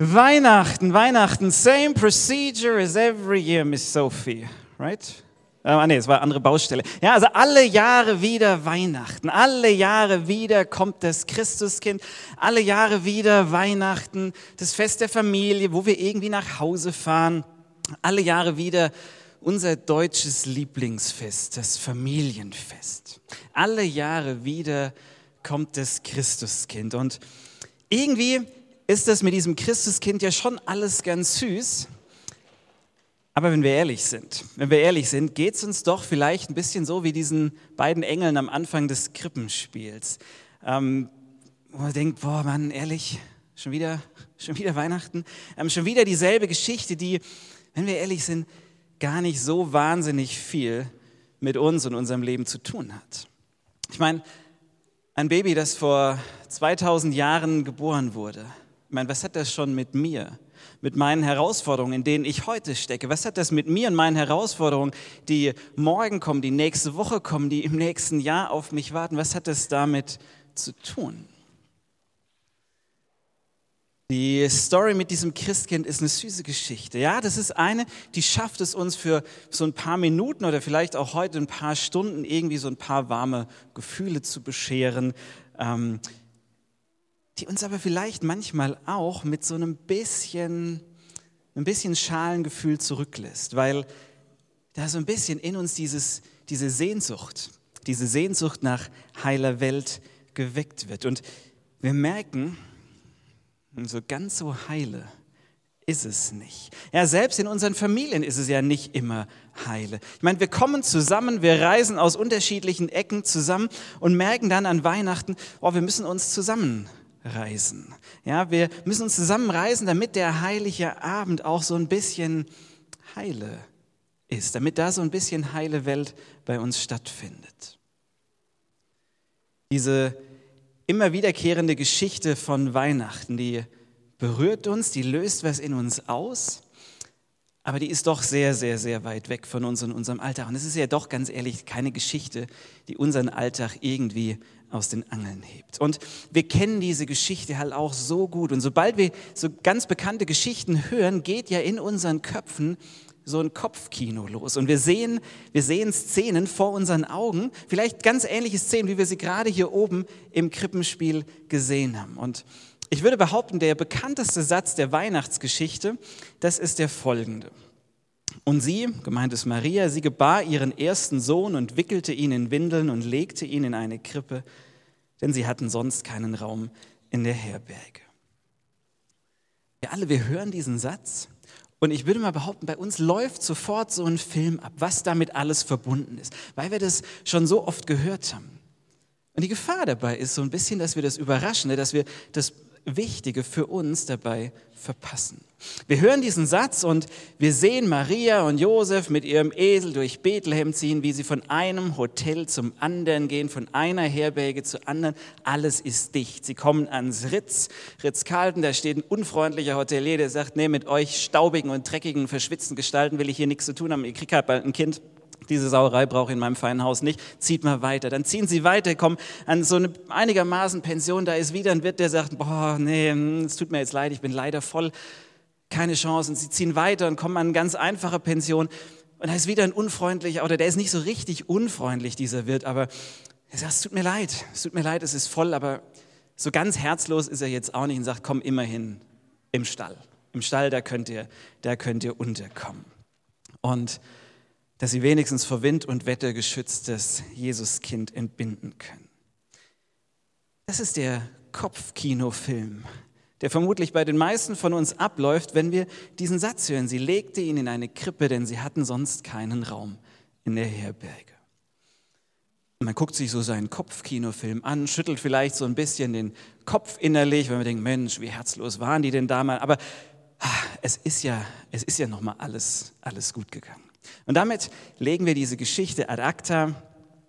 Weihnachten, Weihnachten, same procedure as every year, Miss Sophie, right? Ah, nee, es war eine andere Baustelle. Ja, also alle Jahre wieder Weihnachten. Alle Jahre wieder kommt das Christuskind. Alle Jahre wieder Weihnachten, das Fest der Familie, wo wir irgendwie nach Hause fahren. Alle Jahre wieder unser deutsches Lieblingsfest, das Familienfest. Alle Jahre wieder kommt das Christuskind. Und irgendwie ist das mit diesem Christuskind ja schon alles ganz süß. Aber wenn wir ehrlich sind, wenn wir ehrlich sind, geht es uns doch vielleicht ein bisschen so wie diesen beiden Engeln am Anfang des Krippenspiels. Ähm, wo man denkt, boah Mann, ehrlich, schon wieder, schon wieder Weihnachten, ähm, schon wieder dieselbe Geschichte, die, wenn wir ehrlich sind, gar nicht so wahnsinnig viel mit uns und unserem Leben zu tun hat. Ich meine, ein Baby, das vor 2000 Jahren geboren wurde, ich meine, was hat das schon mit mir, mit meinen Herausforderungen, in denen ich heute stecke? Was hat das mit mir und meinen Herausforderungen, die morgen kommen, die nächste Woche kommen, die im nächsten Jahr auf mich warten? Was hat das damit zu tun? Die Story mit diesem Christkind ist eine süße Geschichte. Ja, das ist eine, die schafft es uns für so ein paar Minuten oder vielleicht auch heute ein paar Stunden irgendwie so ein paar warme Gefühle zu bescheren. Ähm, die uns aber vielleicht manchmal auch mit so einem bisschen, ein bisschen Schalengefühl zurücklässt, weil da so ein bisschen in uns dieses, diese Sehnsucht, diese Sehnsucht nach heiler Welt geweckt wird. Und wir merken, so ganz so heile ist es nicht. Ja, selbst in unseren Familien ist es ja nicht immer heile. Ich meine, wir kommen zusammen, wir reisen aus unterschiedlichen Ecken zusammen und merken dann an Weihnachten, oh, wir müssen uns zusammen reisen. Ja, wir müssen uns zusammenreisen, damit der heilige Abend auch so ein bisschen heile ist, damit da so ein bisschen heile Welt bei uns stattfindet. Diese immer wiederkehrende Geschichte von Weihnachten, die berührt uns, die löst was in uns aus, aber die ist doch sehr, sehr, sehr weit weg von uns und unserem Alltag. Und es ist ja doch ganz ehrlich keine Geschichte, die unseren Alltag irgendwie aus den Angeln hebt. Und wir kennen diese Geschichte halt auch so gut. Und sobald wir so ganz bekannte Geschichten hören, geht ja in unseren Köpfen so ein Kopfkino los. Und wir sehen, wir sehen Szenen vor unseren Augen, vielleicht ganz ähnliche Szenen, wie wir sie gerade hier oben im Krippenspiel gesehen haben. Und ich würde behaupten, der bekannteste Satz der Weihnachtsgeschichte, das ist der folgende. Und sie, gemeint ist Maria, sie gebar ihren ersten Sohn und wickelte ihn in Windeln und legte ihn in eine Krippe, denn sie hatten sonst keinen Raum in der Herberge. Wir alle, wir hören diesen Satz und ich würde mal behaupten, bei uns läuft sofort so ein Film ab, was damit alles verbunden ist, weil wir das schon so oft gehört haben. Und die Gefahr dabei ist so ein bisschen, dass wir das Überraschende, dass wir das Wichtige für uns dabei verpassen. Wir hören diesen Satz und wir sehen Maria und Josef mit ihrem Esel durch Bethlehem ziehen, wie sie von einem Hotel zum anderen gehen, von einer Herberge zur anderen. Alles ist dicht. Sie kommen ans Ritz, Ritz-Carlton, da steht ein unfreundlicher Hotelier, der sagt, nee, mit euch staubigen und dreckigen, verschwitzten Gestalten will ich hier nichts zu tun haben. Ihr kriegt halt bald ein Kind. Diese Sauerei brauche ich in meinem feinen Haus nicht. Zieht mal weiter. Dann ziehen sie weiter, kommen an so eine einigermaßen Pension. Da ist wieder ein Wirt, der sagt, boah, nee, hm, es tut mir jetzt leid, ich bin leider voll. Keine Chance. Und sie ziehen weiter und kommen an eine ganz einfache Pension. Und da ist wieder ein unfreundlicher, oder der ist nicht so richtig unfreundlich, dieser Wirt, aber er sagt, es tut mir leid, es tut mir leid, es ist voll, aber so ganz herzlos ist er jetzt auch nicht und sagt, komm immerhin im Stall. Im Stall, da könnt ihr, da könnt ihr unterkommen. Und dass sie wenigstens vor Wind und Wetter geschütztes Jesuskind entbinden können. Das ist der Kopfkinofilm, der vermutlich bei den meisten von uns abläuft, wenn wir diesen Satz hören. Sie legte ihn in eine Krippe, denn sie hatten sonst keinen Raum in der Herberge. Man guckt sich so seinen Kopfkinofilm an, schüttelt vielleicht so ein bisschen den Kopf innerlich, wenn man denkt, Mensch, wie herzlos waren die denn damals? Aber ah, es ist ja, es ist ja noch mal alles, alles gut gegangen. Und damit legen wir diese Geschichte ad acta,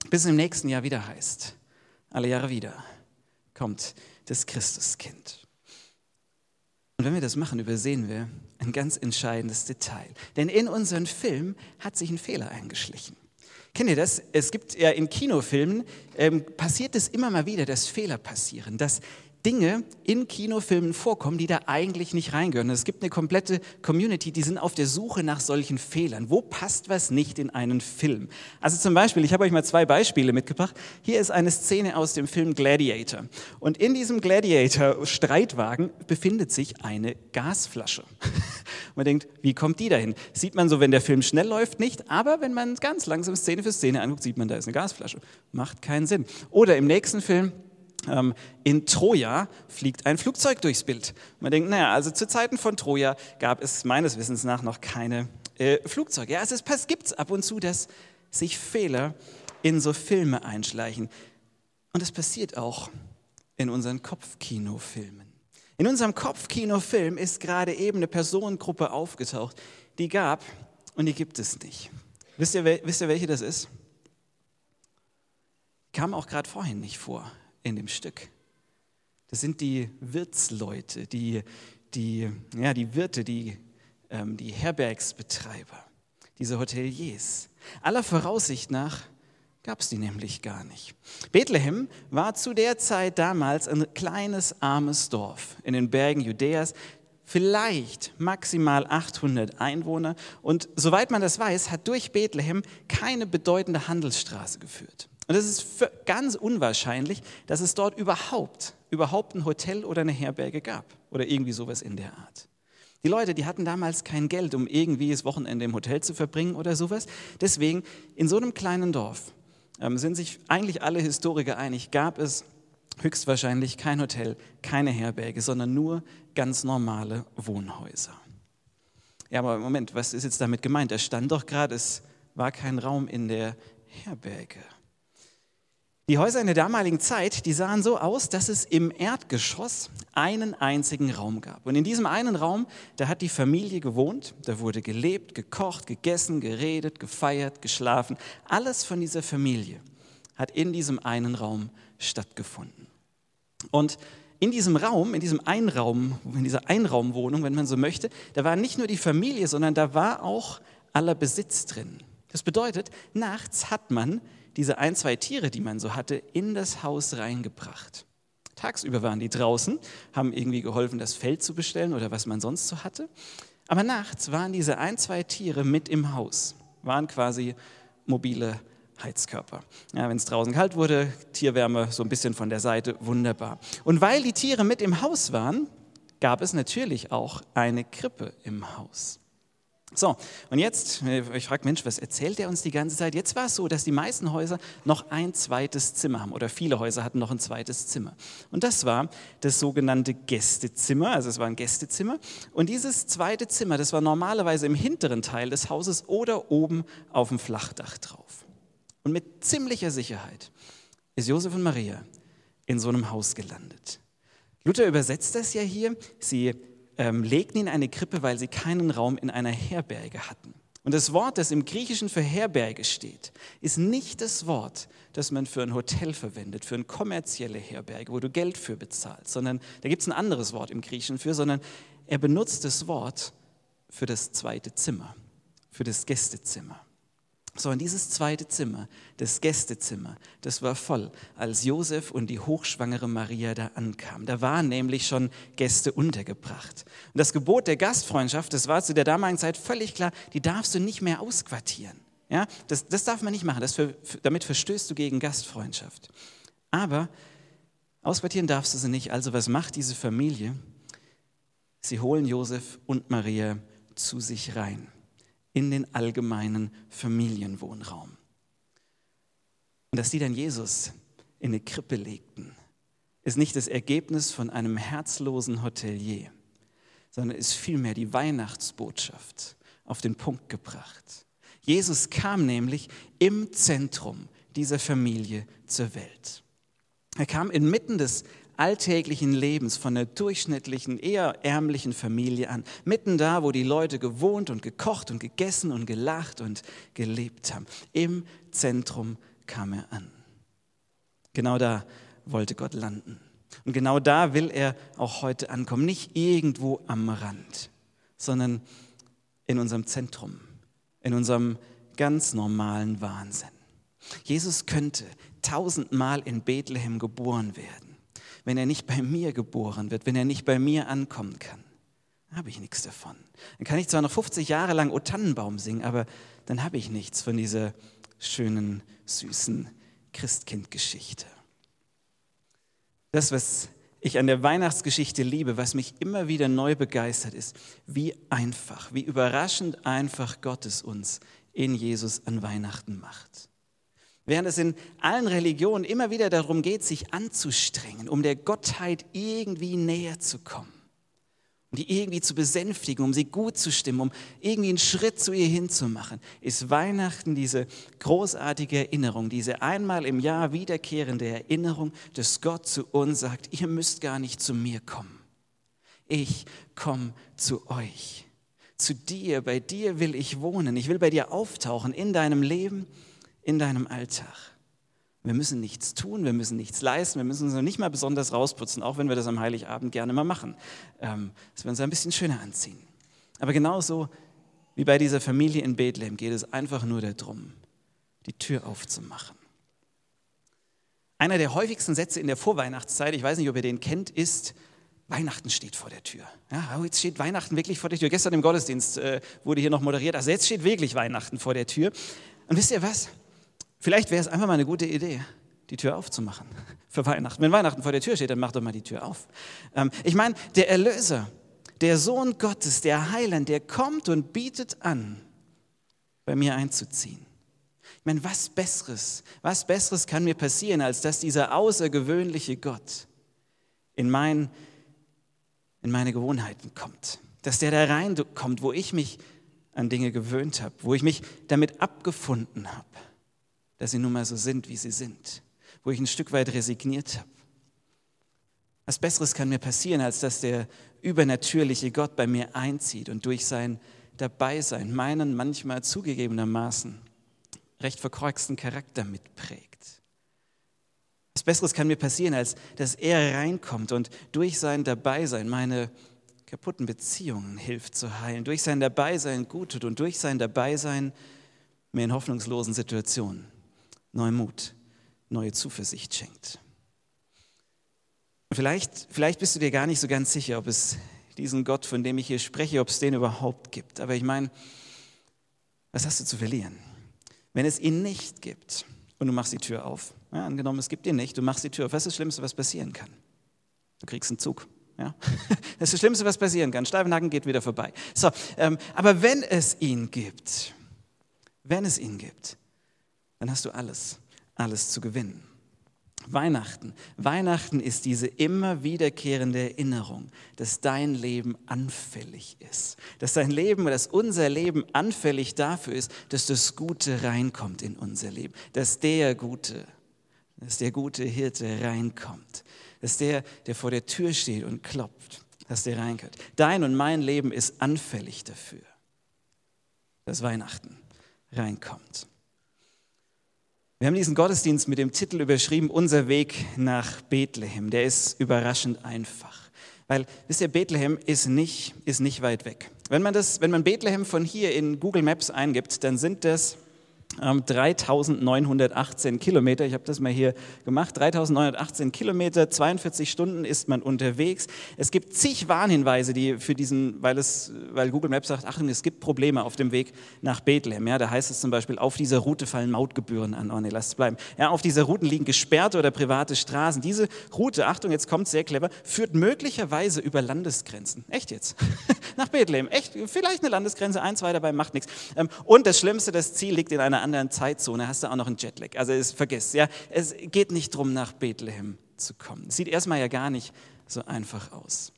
bis es im nächsten Jahr wieder heißt. Alle Jahre wieder kommt das Christuskind. Und wenn wir das machen, übersehen wir ein ganz entscheidendes Detail. Denn in unseren Film hat sich ein Fehler eingeschlichen. Kennt ihr das? Es gibt ja in Kinofilmen, ähm, passiert es immer mal wieder, dass Fehler passieren, dass Dinge in Kinofilmen vorkommen, die da eigentlich nicht reingehören. Es gibt eine komplette Community, die sind auf der Suche nach solchen Fehlern. Wo passt was nicht in einen Film? Also zum Beispiel, ich habe euch mal zwei Beispiele mitgebracht. Hier ist eine Szene aus dem Film Gladiator. Und in diesem Gladiator-Streitwagen befindet sich eine Gasflasche. Man denkt, wie kommt die dahin? Sieht man so, wenn der Film schnell läuft, nicht. Aber wenn man ganz langsam Szene für Szene anguckt, sieht man, da ist eine Gasflasche. Macht keinen Sinn. Oder im nächsten Film, in Troja fliegt ein Flugzeug durchs Bild. Man denkt, naja, also zu Zeiten von Troja gab es meines Wissens nach noch keine äh, Flugzeuge. Ja, es gibt ab und zu, dass sich Fehler in so Filme einschleichen. Und es passiert auch in unseren Kopfkinofilmen. In unserem Kopfkinofilm ist gerade eben eine Personengruppe aufgetaucht, die gab und die gibt es nicht. Wisst ihr, wisst ihr welche das ist? Kam auch gerade vorhin nicht vor in dem Stück. Das sind die Wirtsleute, die, die, ja, die Wirte, die, ähm, die Herbergsbetreiber, diese Hoteliers. Aller Voraussicht nach gab es die nämlich gar nicht. Bethlehem war zu der Zeit damals ein kleines, armes Dorf in den Bergen Judäas, vielleicht maximal 800 Einwohner. Und soweit man das weiß, hat durch Bethlehem keine bedeutende Handelsstraße geführt. Und es ist ganz unwahrscheinlich, dass es dort überhaupt, überhaupt ein Hotel oder eine Herberge gab oder irgendwie sowas in der Art. Die Leute, die hatten damals kein Geld, um irgendwie das Wochenende im Hotel zu verbringen oder sowas. Deswegen, in so einem kleinen Dorf ähm, sind sich eigentlich alle Historiker einig, gab es höchstwahrscheinlich kein Hotel, keine Herberge, sondern nur ganz normale Wohnhäuser. Ja, aber Moment, was ist jetzt damit gemeint? Er stand doch gerade, es war kein Raum in der Herberge. Die Häuser in der damaligen Zeit, die sahen so aus, dass es im Erdgeschoss einen einzigen Raum gab. Und in diesem einen Raum, da hat die Familie gewohnt, da wurde gelebt, gekocht, gegessen, geredet, gefeiert, geschlafen. Alles von dieser Familie hat in diesem einen Raum stattgefunden. Und in diesem Raum, in diesem Einraum, in dieser Einraumwohnung, wenn man so möchte, da war nicht nur die Familie, sondern da war auch aller Besitz drin. Das bedeutet, nachts hat man diese ein, zwei Tiere, die man so hatte, in das Haus reingebracht. Tagsüber waren die draußen, haben irgendwie geholfen, das Feld zu bestellen oder was man sonst so hatte. Aber nachts waren diese ein, zwei Tiere mit im Haus, waren quasi mobile Heizkörper. Ja, Wenn es draußen kalt wurde, Tierwärme so ein bisschen von der Seite, wunderbar. Und weil die Tiere mit im Haus waren, gab es natürlich auch eine Krippe im Haus. So, und jetzt, ich frage, Mensch, was erzählt er uns die ganze Zeit? Jetzt war es so, dass die meisten Häuser noch ein zweites Zimmer haben oder viele Häuser hatten noch ein zweites Zimmer. Und das war das sogenannte Gästezimmer, also es war ein Gästezimmer. Und dieses zweite Zimmer, das war normalerweise im hinteren Teil des Hauses oder oben auf dem Flachdach drauf. Und mit ziemlicher Sicherheit ist Josef und Maria in so einem Haus gelandet. Luther übersetzt das ja hier. Sie ähm, legten ihn in eine Krippe, weil sie keinen Raum in einer Herberge hatten. Und das Wort, das im Griechischen für Herberge steht, ist nicht das Wort, das man für ein Hotel verwendet, für eine kommerzielle Herberge, wo du Geld für bezahlst, sondern da gibt es ein anderes Wort im Griechischen für, sondern er benutzt das Wort für das zweite Zimmer, für das Gästezimmer. So, und dieses zweite Zimmer, das Gästezimmer, das war voll, als Josef und die hochschwangere Maria da ankamen. Da waren nämlich schon Gäste untergebracht. Und das Gebot der Gastfreundschaft, das war zu der damaligen Zeit völlig klar, die darfst du nicht mehr ausquartieren. Ja, das, das darf man nicht machen, für, damit verstößt du gegen Gastfreundschaft. Aber ausquartieren darfst du sie nicht. Also was macht diese Familie? Sie holen Josef und Maria zu sich rein in den allgemeinen Familienwohnraum. Und dass die dann Jesus in eine Krippe legten, ist nicht das Ergebnis von einem herzlosen Hotelier, sondern ist vielmehr die Weihnachtsbotschaft auf den Punkt gebracht. Jesus kam nämlich im Zentrum dieser Familie zur Welt. Er kam inmitten des alltäglichen Lebens von der durchschnittlichen, eher ärmlichen Familie an. Mitten da, wo die Leute gewohnt und gekocht und gegessen und gelacht und gelebt haben. Im Zentrum kam er an. Genau da wollte Gott landen. Und genau da will er auch heute ankommen. Nicht irgendwo am Rand, sondern in unserem Zentrum, in unserem ganz normalen Wahnsinn. Jesus könnte tausendmal in Bethlehem geboren werden wenn er nicht bei mir geboren wird, wenn er nicht bei mir ankommen kann, habe ich nichts davon. Dann kann ich zwar noch 50 Jahre lang O Tannenbaum singen, aber dann habe ich nichts von dieser schönen, süßen Christkindgeschichte. Das, was ich an der Weihnachtsgeschichte liebe, was mich immer wieder neu begeistert, ist, wie einfach, wie überraschend einfach Gott es uns in Jesus an Weihnachten macht. Während es in allen Religionen immer wieder darum geht, sich anzustrengen, um der Gottheit irgendwie näher zu kommen um die irgendwie zu besänftigen, um sie gut zu stimmen, um irgendwie einen Schritt zu ihr hinzumachen, ist Weihnachten diese großartige Erinnerung, diese einmal im Jahr wiederkehrende Erinnerung, dass Gott zu uns sagt, ihr müsst gar nicht zu mir kommen. Ich komme zu euch. Zu dir, bei dir will ich wohnen. Ich will bei dir auftauchen in deinem Leben, in deinem Alltag. Wir müssen nichts tun, wir müssen nichts leisten, wir müssen uns noch nicht mal besonders rausputzen, auch wenn wir das am Heiligabend gerne mal machen, ähm, dass wir uns ein bisschen schöner anziehen. Aber genauso wie bei dieser Familie in Bethlehem geht es einfach nur darum, die Tür aufzumachen. Einer der häufigsten Sätze in der Vorweihnachtszeit, ich weiß nicht, ob ihr den kennt, ist, Weihnachten steht vor der Tür. Ja, oh, jetzt steht Weihnachten wirklich vor der Tür. Gestern im Gottesdienst äh, wurde hier noch moderiert. Also jetzt steht wirklich Weihnachten vor der Tür. Und wisst ihr was? Vielleicht wäre es einfach mal eine gute Idee, die Tür aufzumachen für Weihnachten. Wenn Weihnachten vor der Tür steht, dann mach doch mal die Tür auf. Ähm, ich meine, der Erlöser, der Sohn Gottes, der Heiland, der kommt und bietet an, bei mir einzuziehen. Ich meine, was Besseres, was Besseres kann mir passieren, als dass dieser außergewöhnliche Gott in, mein, in meine Gewohnheiten kommt. Dass der da reinkommt, wo ich mich an Dinge gewöhnt habe, wo ich mich damit abgefunden habe dass sie nun mal so sind, wie sie sind, wo ich ein Stück weit resigniert habe. Was Besseres kann mir passieren, als dass der übernatürliche Gott bei mir einzieht und durch sein Dabeisein meinen manchmal zugegebenermaßen recht verkorksten Charakter mitprägt. Was Besseres kann mir passieren, als dass er reinkommt und durch sein Dabeisein meine kaputten Beziehungen hilft zu heilen, durch sein Dabeisein gut tut und durch sein Dabeisein mir in hoffnungslosen Situationen neuen Mut, neue Zuversicht schenkt. Vielleicht, vielleicht bist du dir gar nicht so ganz sicher, ob es diesen Gott, von dem ich hier spreche, ob es den überhaupt gibt. Aber ich meine, was hast du zu verlieren? Wenn es ihn nicht gibt und du machst die Tür auf, ja, angenommen, es gibt ihn nicht, du machst die Tür auf, was ist das Schlimmste, was passieren kann? Du kriegst einen Zug. Ja? Das ist das Schlimmste, was passieren kann. Steifen geht wieder vorbei. So, ähm, aber wenn es ihn gibt, wenn es ihn gibt, dann hast du alles, alles zu gewinnen. Weihnachten. Weihnachten ist diese immer wiederkehrende Erinnerung, dass dein Leben anfällig ist. Dass dein Leben, dass unser Leben anfällig dafür ist, dass das Gute reinkommt in unser Leben. Dass der Gute, dass der gute Hirte reinkommt. Dass der, der vor der Tür steht und klopft, dass der reinkommt. Dein und mein Leben ist anfällig dafür, dass Weihnachten reinkommt. Wir haben diesen Gottesdienst mit dem Titel überschrieben, Unser Weg nach Bethlehem. Der ist überraschend einfach. Weil, wisst ihr, Bethlehem ist nicht, ist nicht weit weg. Wenn man, das, wenn man Bethlehem von hier in Google Maps eingibt, dann sind das 3918 ähm, Kilometer, ich habe das mal hier gemacht, 3918 Kilometer, 42 Stunden ist man unterwegs. Es gibt zig Warnhinweise, die für diesen, weil, es, weil Google Maps sagt, Achtung, es gibt Probleme auf dem Weg nach Bethlehem. Ja, da heißt es zum Beispiel, auf dieser Route fallen Mautgebühren an. Oh nee, lasst es bleiben. Ja, auf dieser Route liegen gesperrte oder private Straßen. Diese Route, Achtung, jetzt kommt sehr clever, führt möglicherweise über Landesgrenzen. Echt jetzt? nach Bethlehem. Echt? Vielleicht eine Landesgrenze, ein, zwei dabei, macht nichts. Ähm, und das Schlimmste, das Ziel liegt in einer anderen Zeitzone, hast du auch noch einen Jetlag. Also es, vergiss, ja, es geht nicht darum, nach Bethlehem zu kommen. Sieht erstmal ja gar nicht so einfach aus.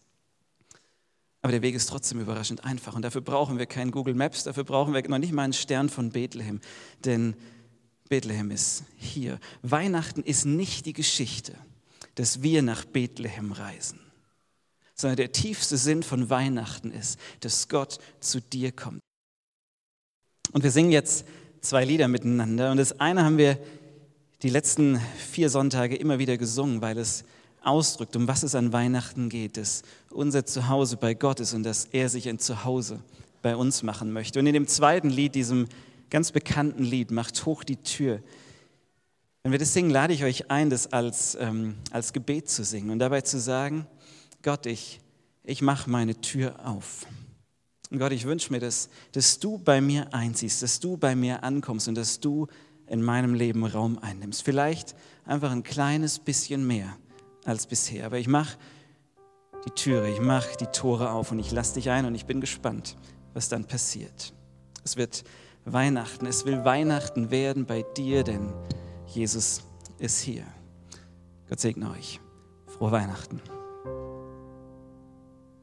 Aber der Weg ist trotzdem überraschend einfach und dafür brauchen wir keinen Google Maps, dafür brauchen wir noch nicht mal einen Stern von Bethlehem, denn Bethlehem ist hier. Weihnachten ist nicht die Geschichte, dass wir nach Bethlehem reisen, sondern der tiefste Sinn von Weihnachten ist, dass Gott zu dir kommt. Und wir singen jetzt zwei Lieder miteinander. Und das eine haben wir die letzten vier Sonntage immer wieder gesungen, weil es ausdrückt, um was es an Weihnachten geht, dass unser Zuhause bei Gott ist und dass er sich ein Zuhause bei uns machen möchte. Und in dem zweiten Lied, diesem ganz bekannten Lied, Macht hoch die Tür, Wenn wir das singen, lade ich euch ein, das als, ähm, als Gebet zu singen und dabei zu sagen, Gott, ich, ich mache meine Tür auf. Und Gott, ich wünsche mir, dass, dass du bei mir einziehst, dass du bei mir ankommst und dass du in meinem Leben Raum einnimmst. Vielleicht einfach ein kleines bisschen mehr als bisher. Aber ich mache die Türe, ich mache die Tore auf und ich lasse dich ein und ich bin gespannt, was dann passiert. Es wird Weihnachten, es will Weihnachten werden bei dir, denn Jesus ist hier. Gott segne euch. Frohe Weihnachten.